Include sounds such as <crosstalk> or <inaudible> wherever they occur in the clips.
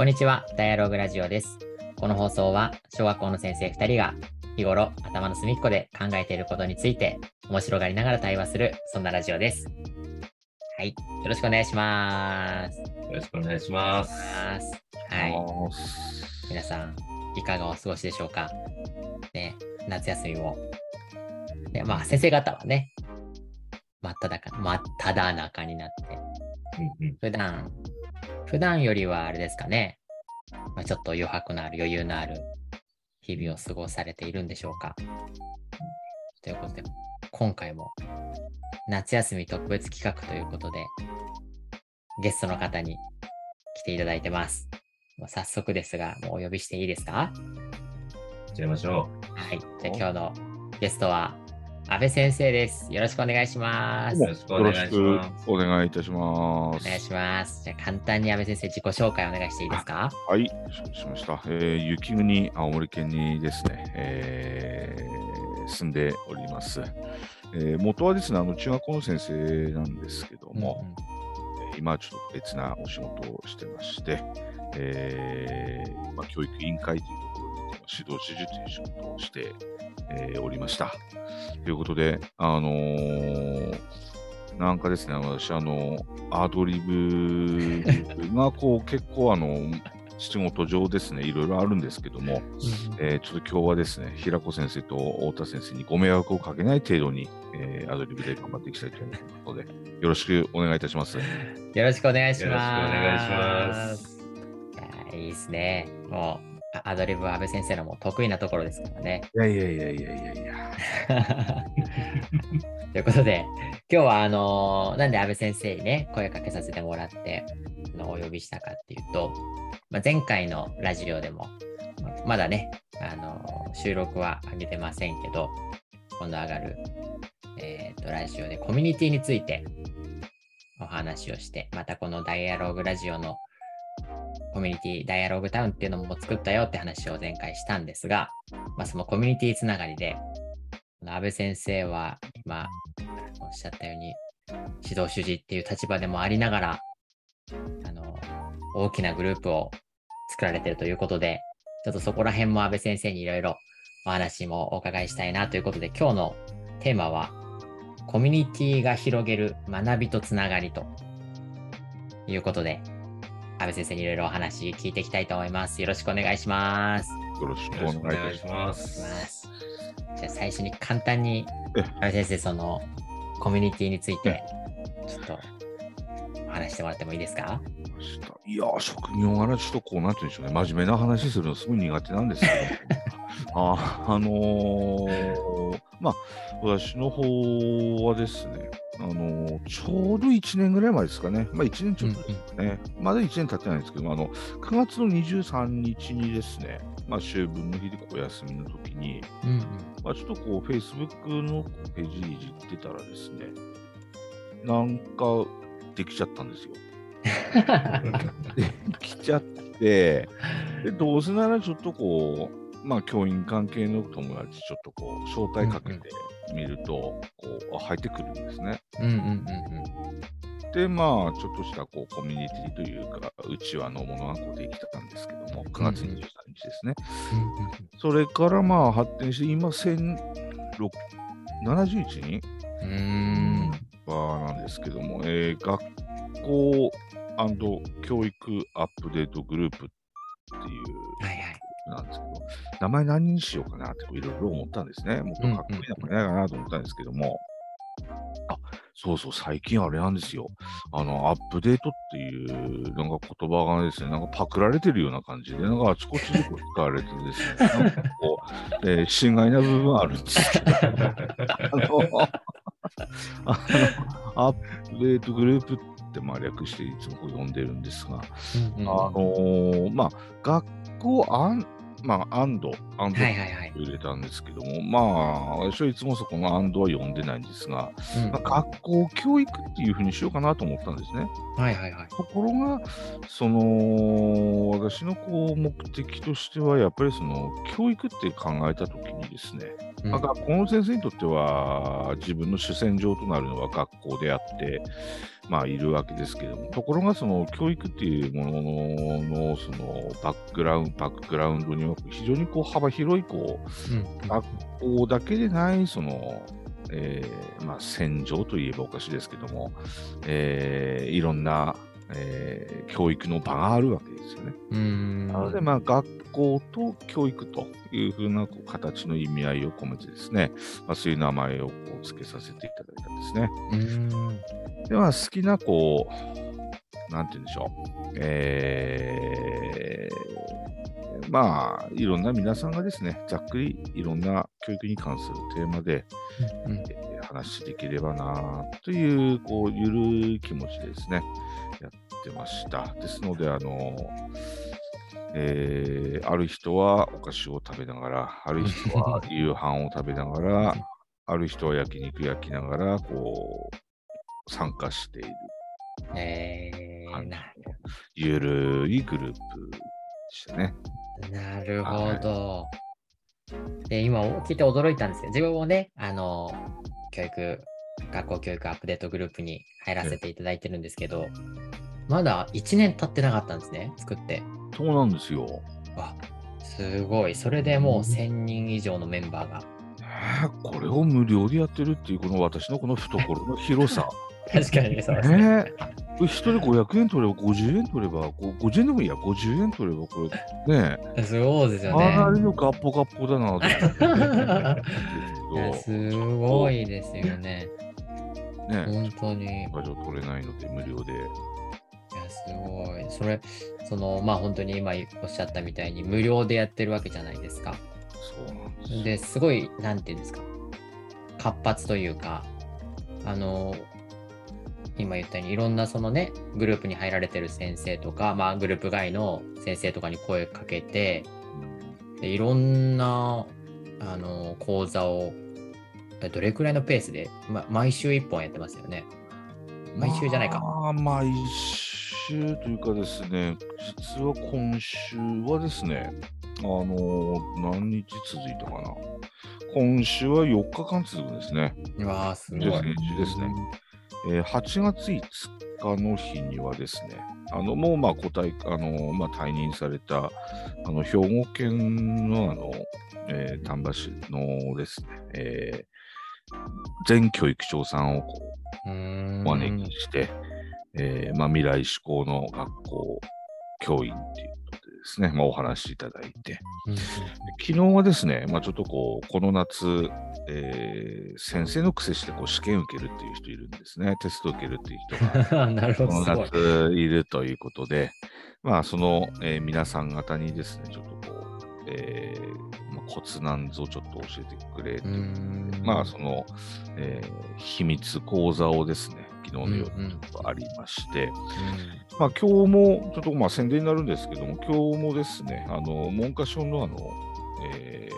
こんにちは、ダイアログラジオです。この放送は小学校の先生2人が日頃頭の隅っこで考えていることについて面白がりながら対話する、そんなラジオです。はい、よろしくお願いします。よろしくお願いします。はい、皆さん、いかがお過ごしでしょうか？ね、夏休みも。で、まあ、先生方はね、真っ只中、真っ只中になって、うんうん普段、普段よりはあれですかね、まあ、ちょっと余白のある、余裕のある日々を過ごされているんでしょうか。ということで、今回も夏休み特別企画ということで、ゲストの方に来ていただいてます。もう早速ですが、もうお呼びしていいですか？行っちゃいましょはい。じゃあ今日のゲストは、安倍先生です。よろしくお願いします。よろしくお願いしますお願いいたします。お願いします。じゃあ簡単に安倍先生、自己紹介お願いしていいですか？はい、承知しました。えー雪国、青森県にですね、えー住んでおります。えー元はですね、あの中学校の先生なんですけども、えー今はちょっと別なお仕事をしてまして、えーまあ、教育委員会というところに指導主事という仕事をして、えーおりました。ということで、あのーなんかですね、私、あの、アドリブが <laughs> こう結構あの、仕事上ですね、いろいろあるんですけども、えーちょっと今日はですね、平子先生と太田先生にご迷惑をかけない程度に、えーアドリブで頑張っていきたいということで、よろしくお願いいたします。よろしくお願いします。よろしくお願いします。いやいいですね。もう、あアドリブは安倍先生のもう得意なところですからね。いやいやいやいやいやいや。<laughs> ということで、今日はあのなんで安倍先生にね、声かけさせてもらって、あのお呼びしたかっていうと、まあ、前回のラジオでも、ままだね、あの収録は上げてませんけど、今度上がる、えーとラジオでコミュニティについてお話をして、またこのダイアログラジオのコミュニティ、ダイアログタウンっていうのも作ったよって話を前回したんですが、まあ、そのコミュニティつながりで、安倍先生は今おっしゃったように指導主事っていう立場でもありながらあの大きなグループを作られてるということでちょっとそこら辺も安倍先生にいろいろお話もお伺いしたいなということで今日のテーマはコミュニティが広げる学びとつながりということで安倍先生にいろいろお話聞いていきたいと思います。よろしくお願いします。よろしくおお願いしま。ますます。じゃあ最初に簡単にえ、安倍先生、そのコミュニティについて、ちょっとお話してもらってもいいですか？いやー、職業柄ちょっとこう、なんて言うんでしょうね、真面目な話するのすごい苦手なんですけど、<laughs> ああのーまあ、私の方はですね、あのーちょうど1年ぐらい前ですかね、まあ1年ちょっとですね、まだ1年経ってないんですけど、あの9月の23日にですね、まあ、秋分の日でお休みの時に、うんうん。まあ、ちょっとこう、Facebook のページいじってたらですね、なんかできちゃったんですよ。<laughs> できちゃってで、どうせならちょっとこう、まあ、教員関係の友達、ちょっとこう、招待かけてみると、こう、あ入ってくるんですね。うんうんうんうんで、まあ、ちょっとしたこうコミュニティというか、うちわのものがこうできたんですけども、9月23日ですね。それからまあ発展して、今、1071人うんうんはなんですけども、えー学校教育アップデートグループっていうはいはい。なんですけど、名前何にしようかなっていろいろ思ったんですね。もっとかっこいい名前ないかなと思ったんですけども、あそうそう、最近あれなんですよ。あの、アップデートっていうなんか言葉がですね、なんかパクられてるような感じで、なんかあちこちで使われてですね、<laughs> なんかこう、えー心外な部分はあるんですけど、あの、アップデートグループってまあ略していつも呼んでるんですが、うんうんうん。あのーまあ、学校アン、まあ、アンド、アンドはいはいはい。入れたんですけども、まあ、私はいつもそこのアンドは読んでないんですが、うんまあ、学校教育っていうふうにしようかなと思ったんですね。はいはいはい。ところが、その、私のこう目的としては、やっぱりその、教育って考えたときにですね、うんまあ、学校の先生にとっては、自分の主戦場となるのは学校であって、まあ、いるわけですけれども、ところがその教育っていうもののそのバックグラウンドバックグラウンドには非常にこう幅広いこう、うん。学校だけでないその、えーまあ、戦場といえばおかしいですけども、えーいろんな、えー教育の場があるわけですよね。うんなので、まあ、学校と教育というふうなこう形の意味合いを込めてですね、まあ、そういう名前をこう付けさせていただいたんですね。うんでは、好きな、こう、なんて言うんでしょう。えー、まあ、いろんな皆さんがですね、ざっくりいろんな教育に関するテーマで、う話できればなという、こう、ゆるい気持ちでですね、やってました。ですので、あの、えーある人はお菓子を食べながら、ある人は夕飯を食べながら、<laughs> ある人は焼肉焼きながら、こう、参加している、えーはいなゆるいグループでしたね。なるほど。で、今聞いて驚いたんですけど、自分もね、あの、教育、学校教育アップデートグループに入らせていただいてるんですけど、まだ1年経ってなかったんですね、作って。そうなんですよ。わ、すごい。それでもう1000人以上のメンバーが。ねえこれを無料でやってるっていう、この私のこの懐の広さ。<laughs> 確かにそうですね。ねえ。一人500円取れば50円取れば、こう50円でもいいや、50円取れば、これ、ねえ、そうですよかなりね。のガッポガッポだな <laughs> すごいですよね。ねえ、本当に。い場所取れないので無料で。や、すごい。それ、その、まあ本当に今おっしゃったみたいに無料でやってるわけじゃないですか。そうなんですよ。で、すごい、なんていうんですか、活発というか、あの、今言ったようにいろんなそのね、グループに入られてる先生とか、まあグループ外の先生とかに声かけて、でいろんな、あの、講座を、どれくらいのペースで、ま、毎週1本やってますよね。毎週じゃないか。まあ、毎週というかですね、実は今週はですね、あの何日続いたかな。今週は4日間続くんですね。うわー、すごい。ですねですねえー8月5日の日にはですね、あのもうまあ個体あの、まあ、退任されたあの兵庫県のあの、えー丹波市のですね、えー全教育長さんをお招きして、えーまあ、未来志向の学校教員っていうことでですね、まあ、お話しいただいて、うん昨日はですね、まあ、ちょっとこう、この夏、えー先生の癖してこう試験受けるっていう人いるんですね。テスト受けるっていう人が、<laughs> この。夏いるということで、まあ、その、えー皆さん方にですね、ちょっとこう、えーまあ、コツなんぞちょっと教えてくれとうーいうまあ、その、えー秘密講座をですね、昨日の夜とありまして、うん。まあ、今日も、ちょっとまあ宣伝になるんですけども、今日もですね、あの、文科省のあの、え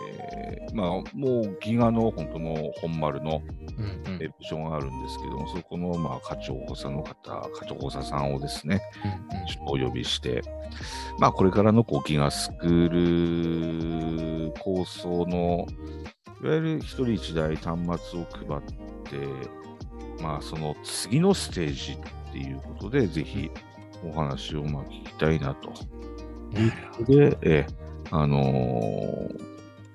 ーまあ、もうギガの本当の本丸のうんうん。えー部署があるんですけども、そこのまあ課長補佐の方、課長補佐さんをですね、うん。ちょっとお呼びして、まあ、これからのこうギガスクール構想の、いわゆる一人一台端末を配って、まあ、その次のステージっていうことで、ぜひお話をまあ聞きたいなと。なるほどで、えーあのー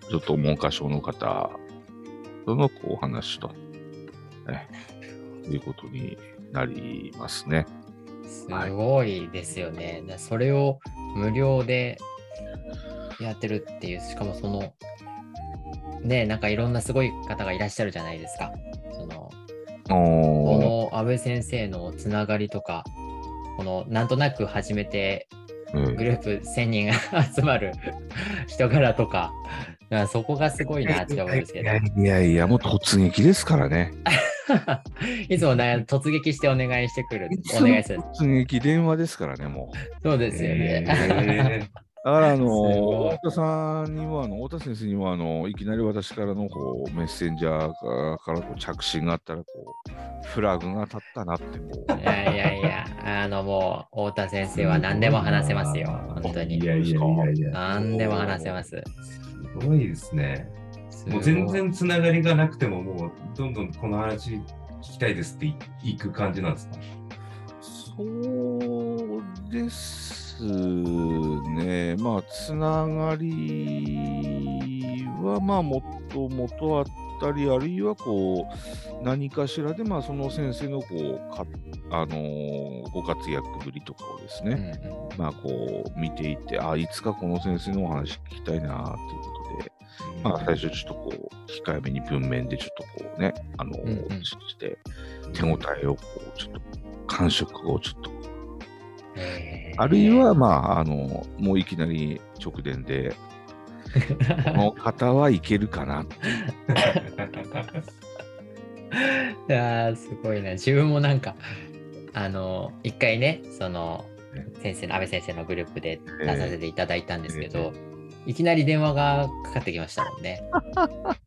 ちょっと文科省の方とのこうお話と、えいうことになりますね。すごいですよね。だそれを無料でやってるっていう、しかもその、ね、なんかいろんなすごい方がいらっしゃるじゃないですか。この安倍先生のつながりとか、このなんとなく始めてーグループ1000人が集まる人柄とか、だからそこがすごいなって思うんですけどいや、いやもう突撃ですからね。いつもね突撃してお願いしてくるい、つもお願いする。突撃電話ですからね、もう。そうですよね。えだから、あの、太田さんにも、あの、太田先生にも、あの、いきなり私からの、こう、メッセンジャーからからこう着信があったら、こう、フラグが立ったなって、もう。いやいやいや、あのもう、太田先生は何でも話せますよ、本当に。いやいやいやいや。何でも話せます。すごいですね。もう全然つながりがなくても、もうどんどんこの話聞きたいですっていく感じなんですか？そうですね。まあ、つながりは、まあ、もっともとあったり、あるいはこう、何かしらで、まあ、その先生のこうか、あのーご活躍ぶりとかをですうんね、まあ、こう、見ていて、あ、いつかこの先生のお話聞きたいな、ということで、うん。まあ、最初ちょっとこう、控えめに文面でちょっとこうね、あの、うんうん。して、手応えをこう、ちょっと、感触をちょっと、あるいは、まあ、あの、もういきなり直伝で、この方はいけるかな。<laughs> いやーすごいな。自分もなんか、あの、一回ね、その、先生の、安倍先生のグループで出させていただいたんですけど、いきなり電話がかかってきましたもんね。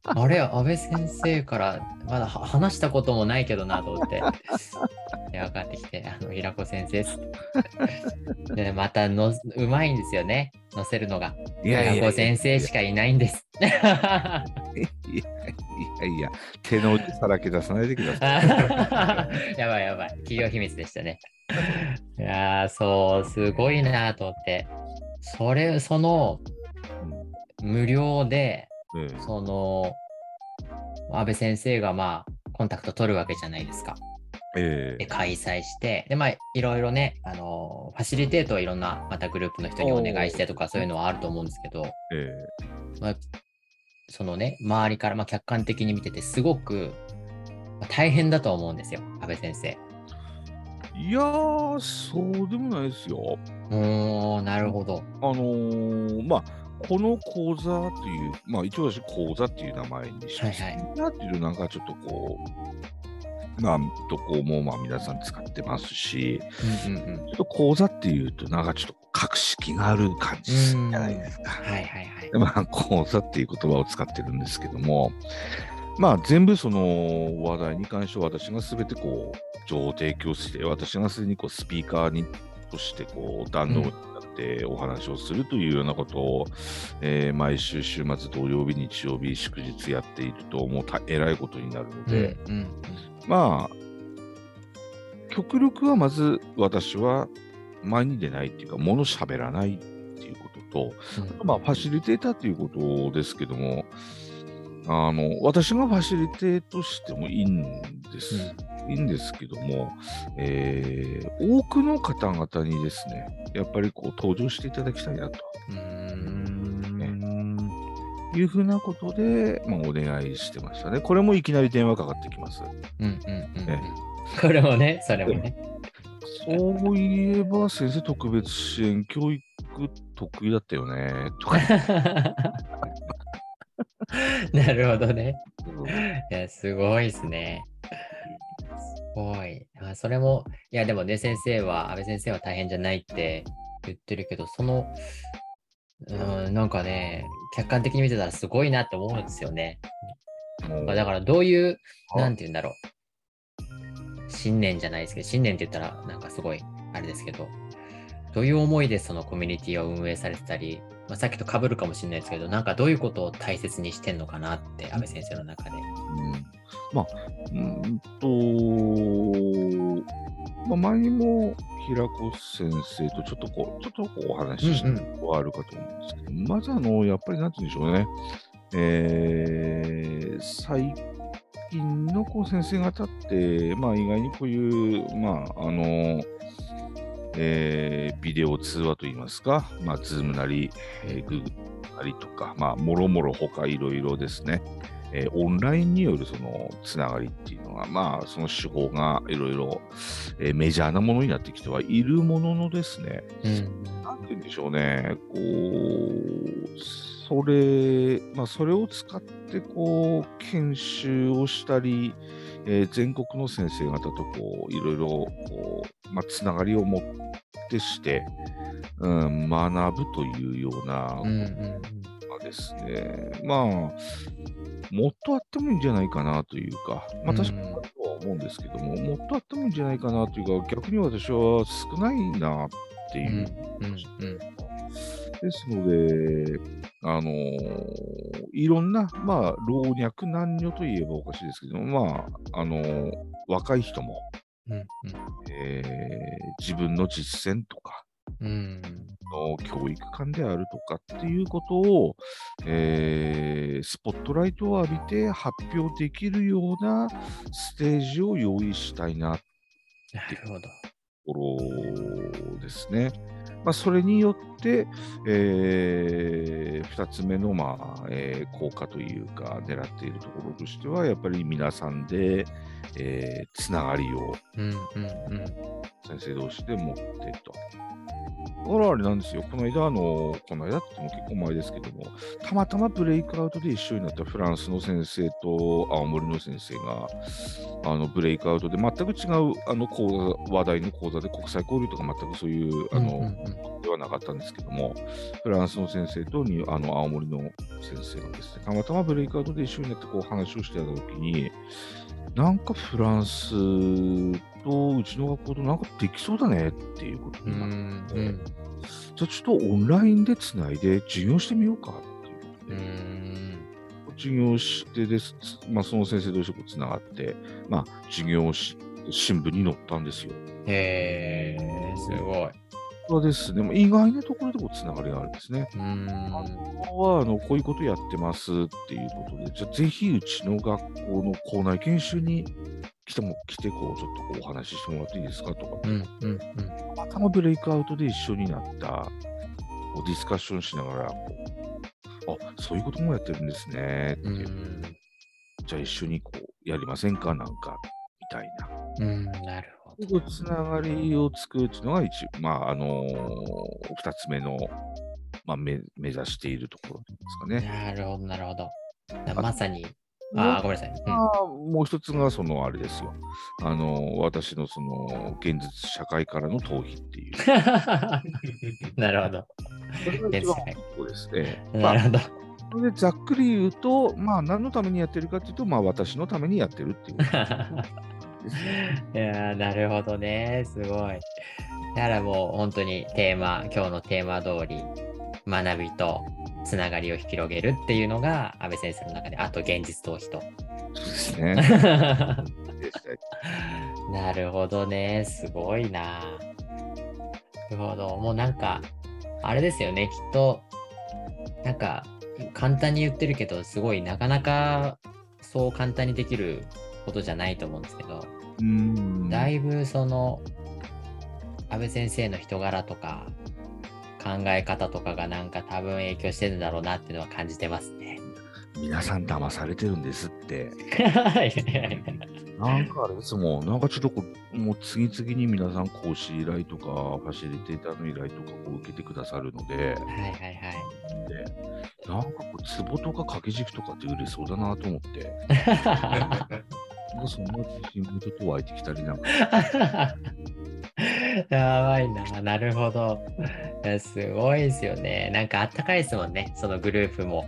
あれ、安倍先生からまだは話したこともないけどなと思って。電話かかってきて、あの、平子先生っす。<laughs> で、またの、うまいんですよね。載せるのが。いやいやいや平子先生しかいないんです。<laughs> いやいやいや、手の内さらけ出さないでください。<laughs> やばいやばい。企業秘密でしたね。いやー、そう、すごいなと思って。それ、その、無料で、ええその、安倍先生がまあ、コンタクト取るわけじゃないですか。えで、開催して、で、まあ、いろいろね、あの、ファシリテートをいろんな、またグループの人にお願いしてとか、そういうのはあると思うんですけど、えまあ、そのね、周りからまあ客観的に見てて、すごくまあ大変だと思うんですよ、安倍先生。えいやー、そうでもないですよ。おー、なるほど。あのーまあ、この講座という、まあ、一応私、講座っていう名前にして、はいはいっていうなんかちょっとこう、まあ、どこもまあ皆さん使ってますし、うんうんうん。ちょっと講座っていうと、なんかちょっと格式がある感じじゃないですか。はいはいはい。でまあ、講座っていう言葉を使ってるんですけども、まあ、全部その話題に関しては私がすべてこう、情報提供して、私がすでにこうスピーカーにとしてこう、弾道になってお話をするというようなことを、えー毎週週末土曜日、日曜日、祝日やっていると、もうたえらいことになるので、うんうんまあ、極力はまず私は前に出ないっていうか、物喋らないっていうことと、うん。まあ、ファシリテーターということですけども、あの、私がファシリテートしてもいいんです。いいんですけども、えー多くの方々にですね、やっぱりこう登場していただきたいなと。うーんいうふうなことで、まあ、お願いしてましたね。これもいきなり電話かかってきます。うんうんうんこれもね、それもね。そういえば先生特別支援教育得意だったよね、とか。<laughs> なるほどね。いや、すごいですね。すごい。あそれも、いや、でもね、先生は、安倍先生は大変じゃないって言ってるけど、その、うん、なんかね、客観的に見てたらすごいなって思うんですよね。もうだから、どういう、あなんて言うんだろう。信念じゃないですけど、信念って言ったら、なんかすごい、あれですけど、どういう思いでそのコミュニティを運営されてたり、まあ、さっきと被るかもしれないですけど、なんかどういうことを大切にしてんのかなって、安倍先生の中で。うんまあ、うんと、まあ、前にも平子先生とちょっとこう、ちょっとこうお話ししたことはあるかと思うんですけど、まずあの、やっぱりなんて言うんでしょうね、えー最近のこう先生方って、まあ意外にこういう、まああの、えービデオ通話といいますか、まあ、ズームなり、えー、グーグルなりとか、まあ、もろもろ他いろいろですね、えーオンラインによるそのつながりっていうのは、まあ、その手法がいろいろえーメジャーなものになってきてはいるもののですね、うん。なんて言うんでしょうね、こう、それ、まあ、それを使って、こう、研修をしたり、えー全国の先生方とこう、いろいろ、こう、まあ、つながりを持ってして、うん、学ぶというようなうんうんうん。まあですね、まあ、もっとあってもいいんじゃないかなというか、まあ確かにあるとは思うんですけども、もっとあってもいいんじゃないかなというか、逆に私は少ないなってうんいう。うん。うんですので、あのーいろんな、まあ、老若男女といえばおかしいですけども、まあ、あのー若い人も、うん。えー自分の実践とかうんの教育観であるとかっていうことを、えースポットライトを浴びて発表できるようなステージを用意したいななるほど。ところですね。まあ、それによって、え2つ目の、まあえー効果というか、狙っているところとしては、やっぱり皆さんで、えーつながりをうんうんうん。先生同士で持ってと。だからあれなんですよ、この間、あの、この間っても結構前ですけども、たまたまブレイクアウトで一緒になったフランスの先生と青森の先生が、あのブレイクアウトで全く違うあの講座話題の講座で国際交流とか全くそういうあの、うんうんではなかったんですけども、フランスの先生とにあの青森の先生がですね、たまたまブレイクアウトで一緒になってこう話をしてたときに、なんかフランスとうちの学校となんかできそうだねっていうことになって、んうんじゃあちょっとオンラインでつないで授業してみようかっていううことで、ん。授業してです、まあ、その先生同士とつながって、まあ、授業し新聞に載ったんですよ。へえ、すごい。そうですね、意外なところでこうつながりがあるんですね。うん。はあのこういうことやってますっていうことで、じゃあぜひうちの学校の校内研修に来ても来てこうちょっとこうお話ししてもらっていいですかとか、うんうんうん。たまたまブレイクアウトで一緒になった、こうディスカッションしながらこう、あそういうこともやってるんですねって、うん。じゃあ一緒にこうやりませんか？なんかみたいな。うん、つながりを作るっていうのが一、まああのー、2つ目の、まあ、目目指しているところですかど。ね。なるほど、なるほど。だまさに、あー、ごめんなさい。うんもう一つがそのあれですよ。あの私のその現実社会からの逃避っていう。<laughs> なるほど。それが一番大きいところですね。まあ、なるほど。それでざっくり言うと、まあ何のためにやってるかっていうと、まあ私のためにやってるっていう。<laughs> <laughs> いやーなるほどね。すごい。だからもう本当にテーマ、今日のテーマ通り、学びとつながりを広げるっていうのが安倍先生の中で、あと現実逃避と。そうですね。ですねなるほどね。すごいな。なるほど。もうなんか、あれですよね。きっと、なんか、簡単に言ってるけど、すごいなかなかそう簡単にできることじゃないと思うんですけど、うーん。だいぶその、安倍先生の人柄とか、考え方とかがなんか多分影響してるんだろうなっていうのは感じてますね。皆さん騙されてるんですって。は <laughs> いなんかあれですもん、なんかちょっとこう、もう次々に皆さん講師依頼とか、ファシリテーターの依頼とかこう受けてくださるので、はいはいはい。でなんかこう、ツボとか掛け軸とかって売れそうだなと思って、<laughs> なんかそんな自信もちょっと湧いてきたりなんか、<laughs> やばいな。なるほど。すごいですよね。なんかあったかいですもんね。そのグループも。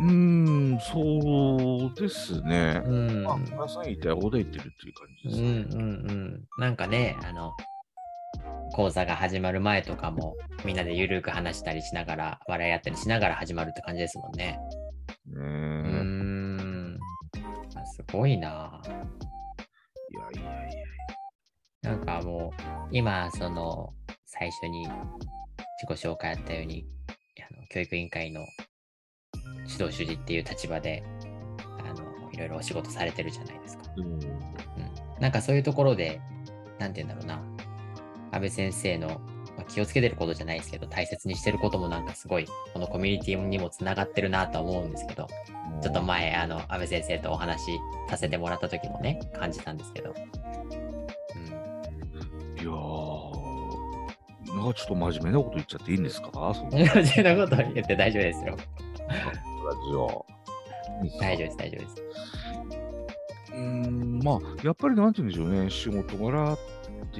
うーん、そうですね。うん。まあ、皆さん言いたい放題言ってるっていう感じですうんうんうん。なんかね、あの、講座が始まる前とかも、みんなでゆるく話したりしながら、笑い合ったりしながら始まるって感じですもんね。ね。うーん。あすごいな。いやいやいや。なんかもう、今、その、最初に自己紹介あったように、あの教育委員会の指導主事っていう立場で、あの、いろいろお仕事されてるじゃないですか。うんうん。なんかそういうところで、なんて言うんだろうな、安倍先生の、まあ、気をつけてることじゃないですけど、大切にしてることもなんかすごい、このコミュニティにもつながってるなとは思うんですけど、ちょっと前、あの、安倍先生とお話しさせてもらった時もね、感じたんですけど。うん。いやー、なんかちょっと真面目なこと言っちゃっていいんですか？そのラそんなこと言って大丈夫ですよ。大丈夫です、大丈夫です。うーん、まあ、やっぱりなんて言うんでしょうね、仕事柄って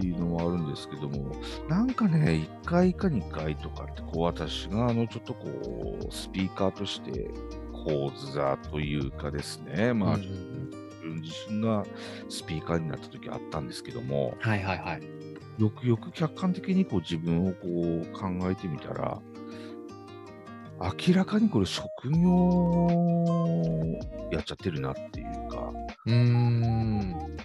いうのもあるんですけども、なんかね、1回か2回とかって、こう、私が、あの、ちょっとこう、スピーカーとして、講座というかですね、まあ、うんうん自分自身がスピーカーになった時あったんですけども、はいはいはい。よくよく客観的にこう自分をこう考えてみたら、明らかにこれ職業やっちゃってるなっていうか、うーん。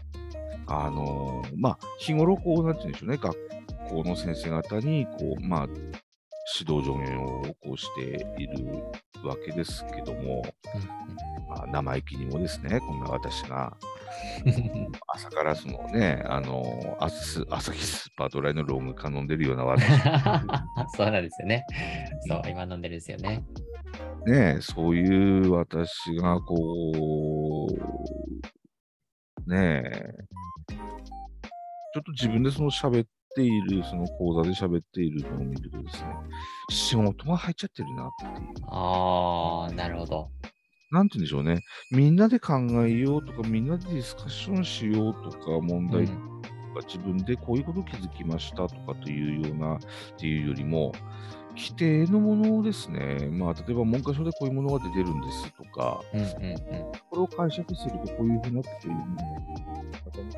あのーまあ、日頃こう、なんて言うんでしょうね、学校の先生方に、こう、まあ、指導助言をこうしているわけですけども、まあ、生意気にもですね、こんな私が、<laughs> 朝からそのね、あの、アス朝日スーパードライのロング缶飲んでるような私、<laughs> そうなんですよね。そう、今飲んでるんですよね。ね、そういう私がこう、ねえ、ちょっと自分でその喋っている、その講座で喋っているのを見るとですね、仕事が入っちゃってるなっていう。ああ、なるほど。なんて言うんでしょうね。みんなで考えようとか、みんなでディスカッションしようとか、問題とか、自分でこういうこと気づきましたとかというような、っていうよりも、規定のものをですね、まあ、例えば文科省でこういうものが出てるんですとか、うんうんうん。これを解釈するとこういうふうになっていういうふうな授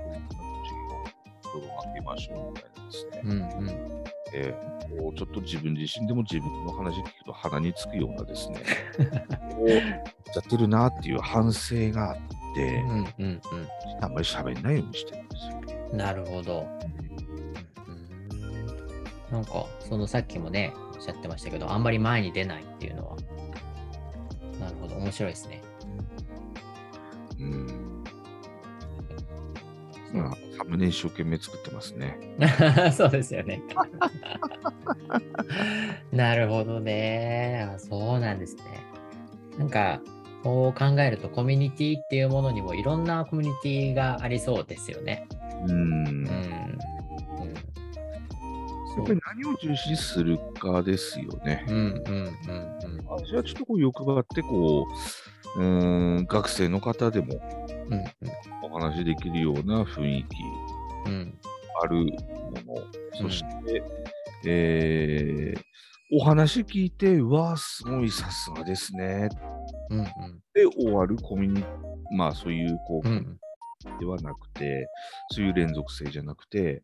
業を心がけましょうみたいなですね。うんうん。えーこうちょっと自分自身でも自分の話聞くと鼻につくようなですね、<laughs> こうやってるなっていう反省があって、うんうんうん。あんまり喋んないようにしてるんですよ。なるほど。うんなんか、そのさっきもね、しゃってましたけど、あんまり前に出ないっていうのは、なるほど、面白いですね。うん。まあ、サムネ一生懸命作ってますね。<laughs> そうですよね。<laughs> なるほどね。あそうなんですね。なんか、こう考えると、コミュニティっていうものにもいろんなコミュニティがありそうですよね。うん。うん。うん。やっぱり何を重視するかですよね。うんうんうん私はちょっとこう欲張ってこう、うーん、学生の方でもうん。うんお話しできるような雰囲気うん。うん。あるもの、そして、えーお話聞いて、うわあ、すごい、さすがですね。うんうん。で終わるコミュニまあそういうこう、うんではなくて、そういう連続性じゃなくて、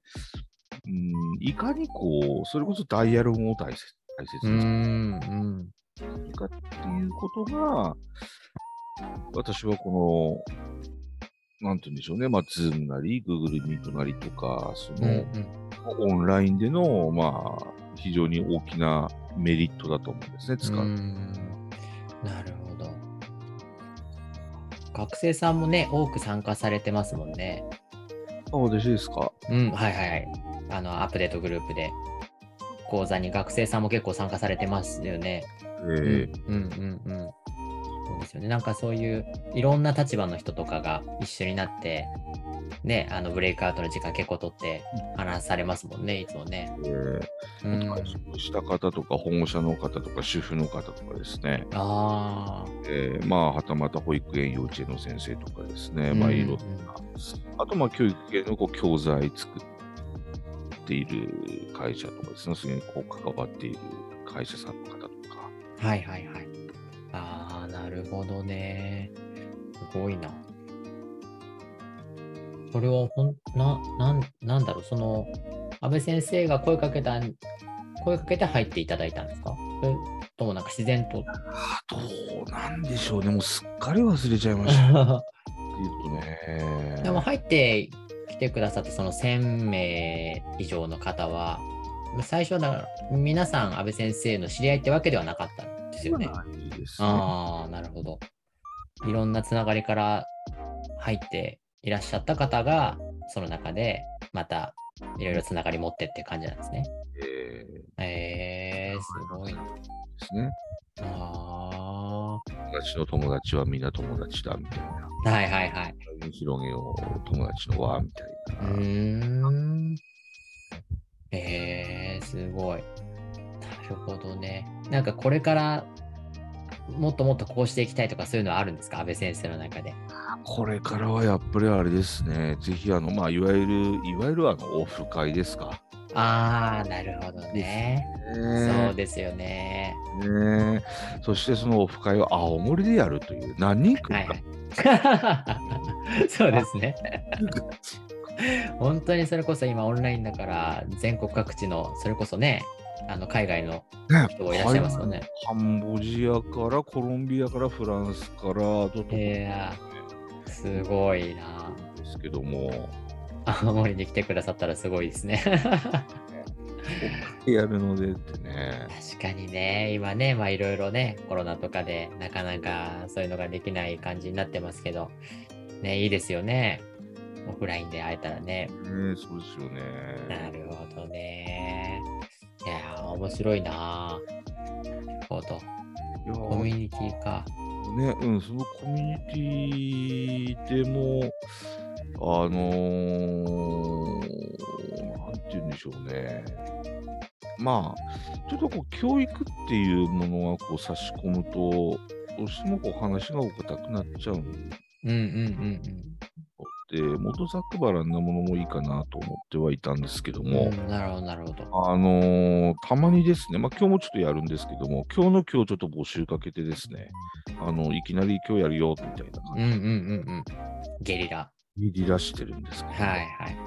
うん、いかにこう、それこそダイアログを大切大切うにんすうん。るかっていうことが、私はこの、なんて言うんでしょうね、まあ、 Zoom なり、Google Meet なりとか、そうんの、オンラインでの、まあ、非常に大きなメリットだと思うんですね、使う。うんなるほど。学生さんもね、多く参加されてますもんね。あ、私ですか？うん、はいはいはい。あの、アップデートグループで、講座に学生さんも結構参加されてますよね。えうんーうんうんうん。そうですよね。なんかそういういろんな立場の人とかが一緒になって、ね、あのブレイクアウトの時間結構取って話されますもんね、いつもね。えーうん、した方とか保護者の方とか主婦の方とかですね、ああ。えーまあはたまた保育園幼稚園の先生とかですね、うんまあいろんな、あとまあ教育系のこう教材作っている会社とかですね、それにこう関わっている会社さんの方とか、はいはいはい。ああ、なるほどね。すごいな。それはほん、な、なん、なんだろう、その、安倍先生が声かけた、声かけて入っていただいたんですか？それともなんか自然と。あどうなんでしょうね、もうすっかり忘れちゃいました <laughs> っていうとね。でも入ってきてくださってその1000名以上の方は、最初はだから皆さん安倍先生の知り合いってわけではなかったんですよね。ね。ああ、なるほど。いろんなつながりから入っていらっしゃった方が、その中でまたいろいろつながり持ってって感じなんですね。ええー、すごいですね。あ友達の友達はみんな友達だみたいな。あ、はいはいはい。広げよう、友達の輪みたいうな。ーん。えー、すごい。なるほどね。なんかこれからもっともっとこうしていきたいとかそういうのはあるんですか？安倍先生の中で。これからはやっぱりあれですね、ぜひあの、まあ、いわゆる、いわゆるあの、オフ会ですか？ああ、なるほどね。そうねですよね。ねそしてそのオフ会を青森でやるという、何人来はい。はい。そうですね。本当にそれこそ今オンラインだから全国各地のそれこそねあの海外のね人がいらっしゃいますよね。カンボジアからコロンビアからフランスからどといやすごいな。ですけども、青森に来てくださったらすごいですね。やるのでってね。確かにね、今ね、まあいろいろね、コロナとかでなかなかそういうのができない感じになってますけど、ね、いいですよね。オフラインで会えたらね。ねそうですよね。なるほどね。いやー、面白いなほど。コミュニティか。ね、うん、そのコミュニティでも、あのー、なんて言うんでしょうね。まあ、ちょっとこう、教育っていうものがこう差し込むと、どうしてもこう話が重たくなっちゃうんうんうんうんで、元ざっくばらんなものもいいかなと思ってはいたんですけどうん。も、うんなるほど、なるほど。あのーたまにですね、まあ今日もちょっとやるんですけども、今日の今日ちょっと募集かけてですね、あの、いきなり今日やるよみたいな感うんうんうんうん。ゲリラ。じにリラしてるんですけど、はいはい。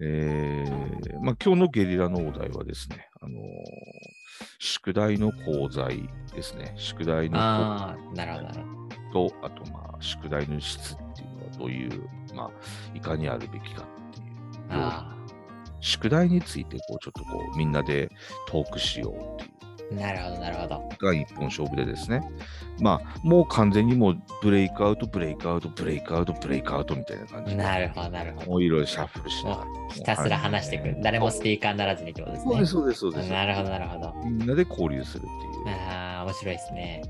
えーまあ今日のゲリラのお題はですね、あのー宿題の功罪ですね。宿題のああ、なるほど、なるほと、あとまあ宿題の質っていうのはどういう、まあ、いかにあるべきかっていう。宿題についてこうちょっとこうみんなでトークしようっていうあ、なるほど、なるほど。が一本勝負でですね。まあ、もう完全にもうブレイクアウト、ブレイクアウト、ブレイクアウト、ブレイクアウトみたいな感じで、なるほど、なるほど。もういろいろシャッフルしながら。もうひたすら話していく。誰もスピーカーにならずにってことですね。そうです、そうです、そうです。なるほど、なるほど。みんなで交流するっていう。ああ、面白いですね。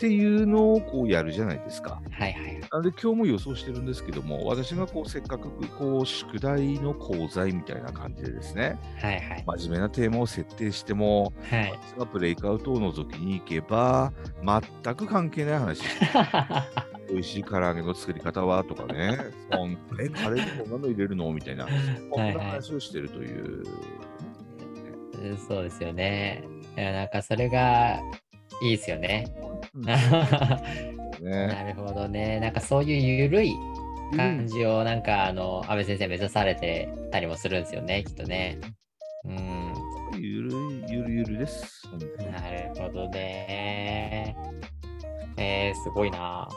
っていうのをこうやるじゃないですか。はいはい。なので今日も予想してるんですけども、私がこうせっかくこう宿題の講座みたいな感じでですね、はいはい。真面目なテーマを設定しても、はい。私がブレイクアウトを覗きに行けば、全く関係ない話。<laughs> 美味しい唐揚げの作り方はとかね、そんえ、カレーにこんなの入れるの？みたいな、こんな話をしてるという。そうですよね。いやなんかそれがいいですよね。うんなね、るほどね。なんかそういうゆるい感じをなんかあの安倍先生目指されてたりもするんですよね、きっとね。うん。ゆるい、ゆるゆるです。なるほどね。えー、すごいな。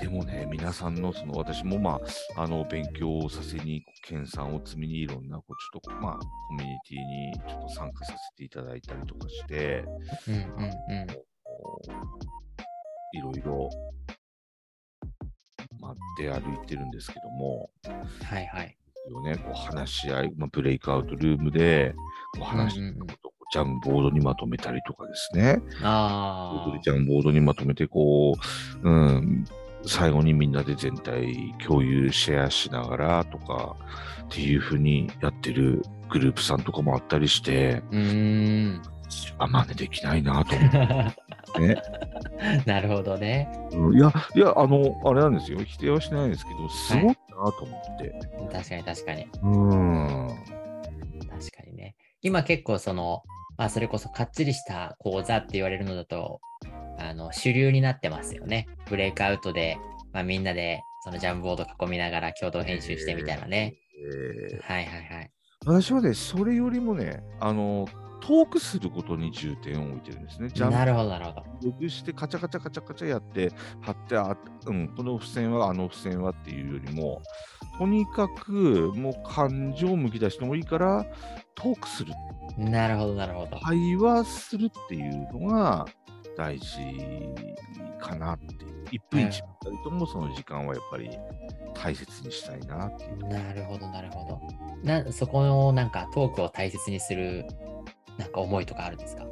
でもね、皆さんの、その私もまあ、あの、勉強をさせに、研鑽を積みに、いろんな、こう、ちょっとまあ、コミュニティにちょっと参加させていただいたりとかして、うんうんうん。まあ、出歩いてるんですけども、はいはい。よね、こう話し合い、まあ、ブレイクアウトルームで、こう話したことをジャンボードにまとめたりとかですね。あジャンボードにまとめて、こう、うん、最後にみんなで全体共有、シェアしながらとかっていうふうにやってるグループさんとかもあったりして、あ。うーん。あ、真似できないなと思ってね。<laughs> <laughs> なるほどね。うんいや、いや、あの、あれなんですよ。否定はしないんですけど、すごいなと思って。確かに確かに。うん。確かにね。今結構その、まあそれこそかっちりした講座って言われるのだと、あの、主流になってますよね。ブレイクアウトで、まあみんなでそのジャンボード囲みながら共同編集してみたいなね。えーはいはいはい。私はね、それよりもね、あの、トークすることに重点を置いてるんですね。ジャンなるほどなるほど。ログしてカチャカチャカチャカチャやって貼ってあ、うん、この付箋はあの付箋はっていうよりもとにかくもう感情をむき出してもいいからトークするなるほどなるほど。会話するっていうのが大事かなっていう1分1分たりともその時間はやっぱり大切にしたいなっていうなるほどなるほど。なそこのなんかトークを大切にするなんか思いとかあるんですか？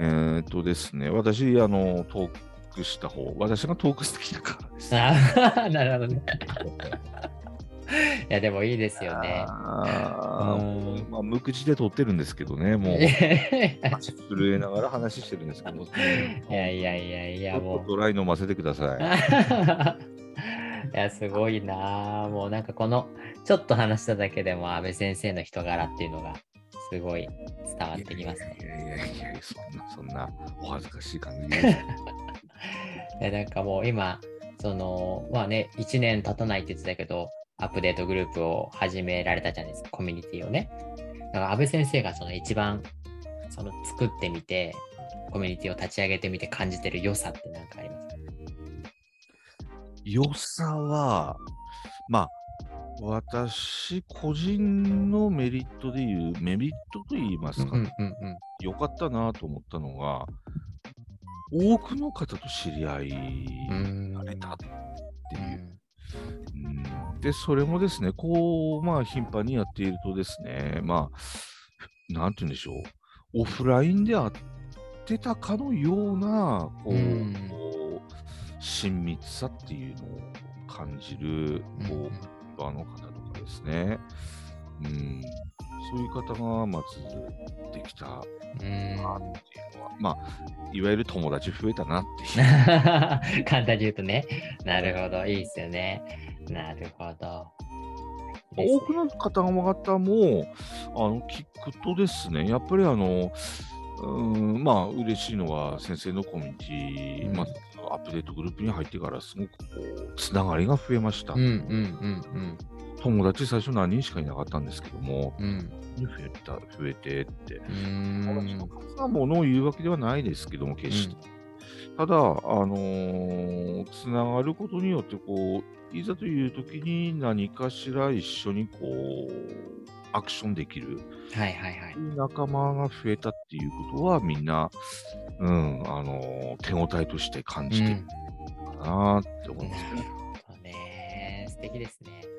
えーっとですね私あのトークした方私がトーク好きだからですあー <laughs> なるほどね。<laughs> いやでもいいですよね。あうんーまあ、無口で撮ってるんいですけどね、もう震えながら話してるんですけど、<laughs> いやいやいやいやもう。ドライ飲ませてください。いや、すごいなあもうなんかこの、ちょっと話しただけでも安倍先生の人柄っていうのが、すごい伝わってきますねい。やいやいやいや、そんな、そんなお恥ずかしい感じ <laughs> で。いやなんかもう今、その、まあね、1年経たないって言ってたけど、アップデートグループを始められたじゃないですか、コミュニティをね。だから安倍先生がその一番、その作ってみて、コミュニティを立ち上げてみて感じてる良さって何かありますか？良さは、まあ、私、個人のメリットでいう、メリットと言いますか、うんうんうん良かったなと思ったのが、多くの方と知り合いうん。になれたってういう。んうん。で、それもですね、こう、まあ、頻繁にやっているとですね、まあ、なんて言うんでしょう、オフラインで会ってたかのような、こう、うん。親密さっていうのを感じる、こう、場の方とかですね、うん、そういう方がまずできたなってうんいうのは、まあ、いわゆる友達増えたなっていう。<laughs> 簡単に言うとね。なるほど。いいですよね。なるほど。多くの方々もあの聞くとですね、やっぱりあの、うーん、まあ、嬉しいのは先生のコミュニティ、うんまあ、アップデートグループに入ってからすごくこう、つながりが増えました。うんうんうん友達最初何人しかいなかったんですけども、うん。うん。増えた、増えてって。友達のん。数がものを言うわけではないですけども、決して。ただ、あのーつながることによって、こう、いざという時に何かしら一緒にこう、アクションできる、仲間が増えたっていうことはみんな、うんあの手応えとして感じてるかなって思いますね。うん、ね素敵ですね。